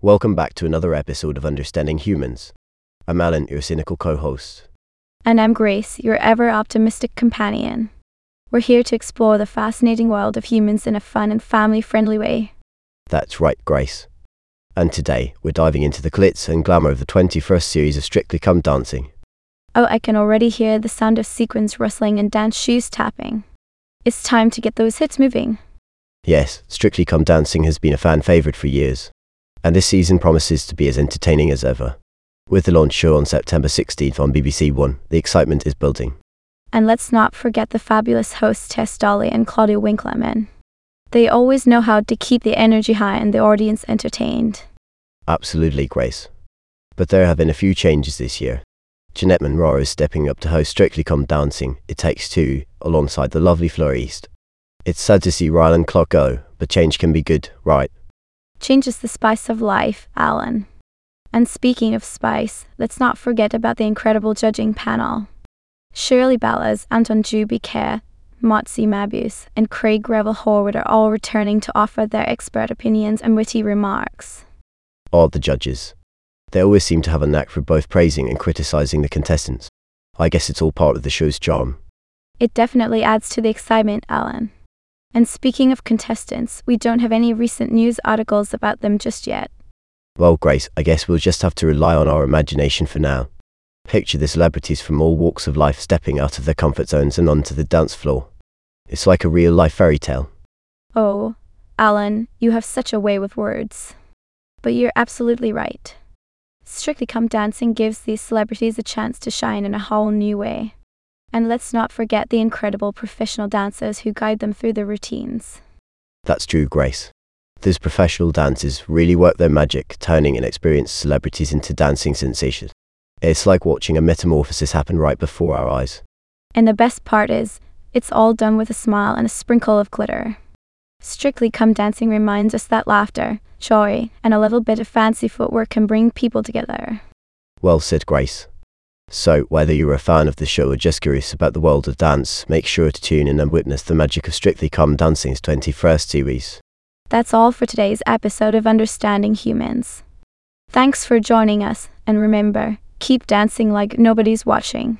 Welcome back to another episode of Understanding Humans. I'm Alan, your cynical co host. And I'm Grace, your ever optimistic companion. We're here to explore the fascinating world of humans in a fun and family friendly way. That's right, Grace. And today, we're diving into the glitz and glamour of the 21st series of Strictly Come Dancing. Oh, I can already hear the sound of sequins rustling and dance shoes tapping. It's time to get those hits moving. Yes, Strictly Come Dancing has been a fan favourite for years, and this season promises to be as entertaining as ever. With the launch show on September 16th on BBC One, the excitement is building. And let's not forget the fabulous hosts Tess Daly and Claudia Winkleman. They always know how to keep the energy high and the audience entertained. Absolutely, Grace. But there have been a few changes this year. Janette Manrara is stepping up to host Strictly Come Dancing, It Takes Two, alongside the lovely Fleur East. It's sad to see Rylan Clark go, but change can be good, right? Change is the spice of life, Alan. And speaking of spice, let's not forget about the incredible judging panel. Shirley Ballas, Anton Jubiker, Motsi Mabuse, and Craig Revel Horwood are all returning to offer their expert opinions and witty remarks. All the judges. They always seem to have a knack for both praising and criticizing the contestants. I guess it's all part of the show's charm. It definitely adds to the excitement, Alan. And speaking of contestants, we don't have any recent news articles about them just yet. Well, Grace, I guess we'll just have to rely on our imagination for now. Picture the celebrities from all walks of life stepping out of their comfort zones and onto the dance floor. It's like a real life fairy tale. Oh, Alan, you have such a way with words. But you're absolutely right. Strictly Come Dancing gives these celebrities a chance to shine in a whole new way. And let's not forget the incredible professional dancers who guide them through the routines. That's true, Grace. These professional dancers really work their magic, turning inexperienced celebrities into dancing sensations. It's like watching a metamorphosis happen right before our eyes. And the best part is, it's all done with a smile and a sprinkle of glitter. Strictly Come Dancing reminds us that laughter, joy, and a little bit of fancy footwork can bring people together. Well said, Grace. So, whether you're a fan of the show or just curious about the world of dance, make sure to tune in and witness the magic of Strictly Come Dancing's 21st series. That's all for today's episode of Understanding Humans. Thanks for joining us, and remember, keep dancing like nobody's watching.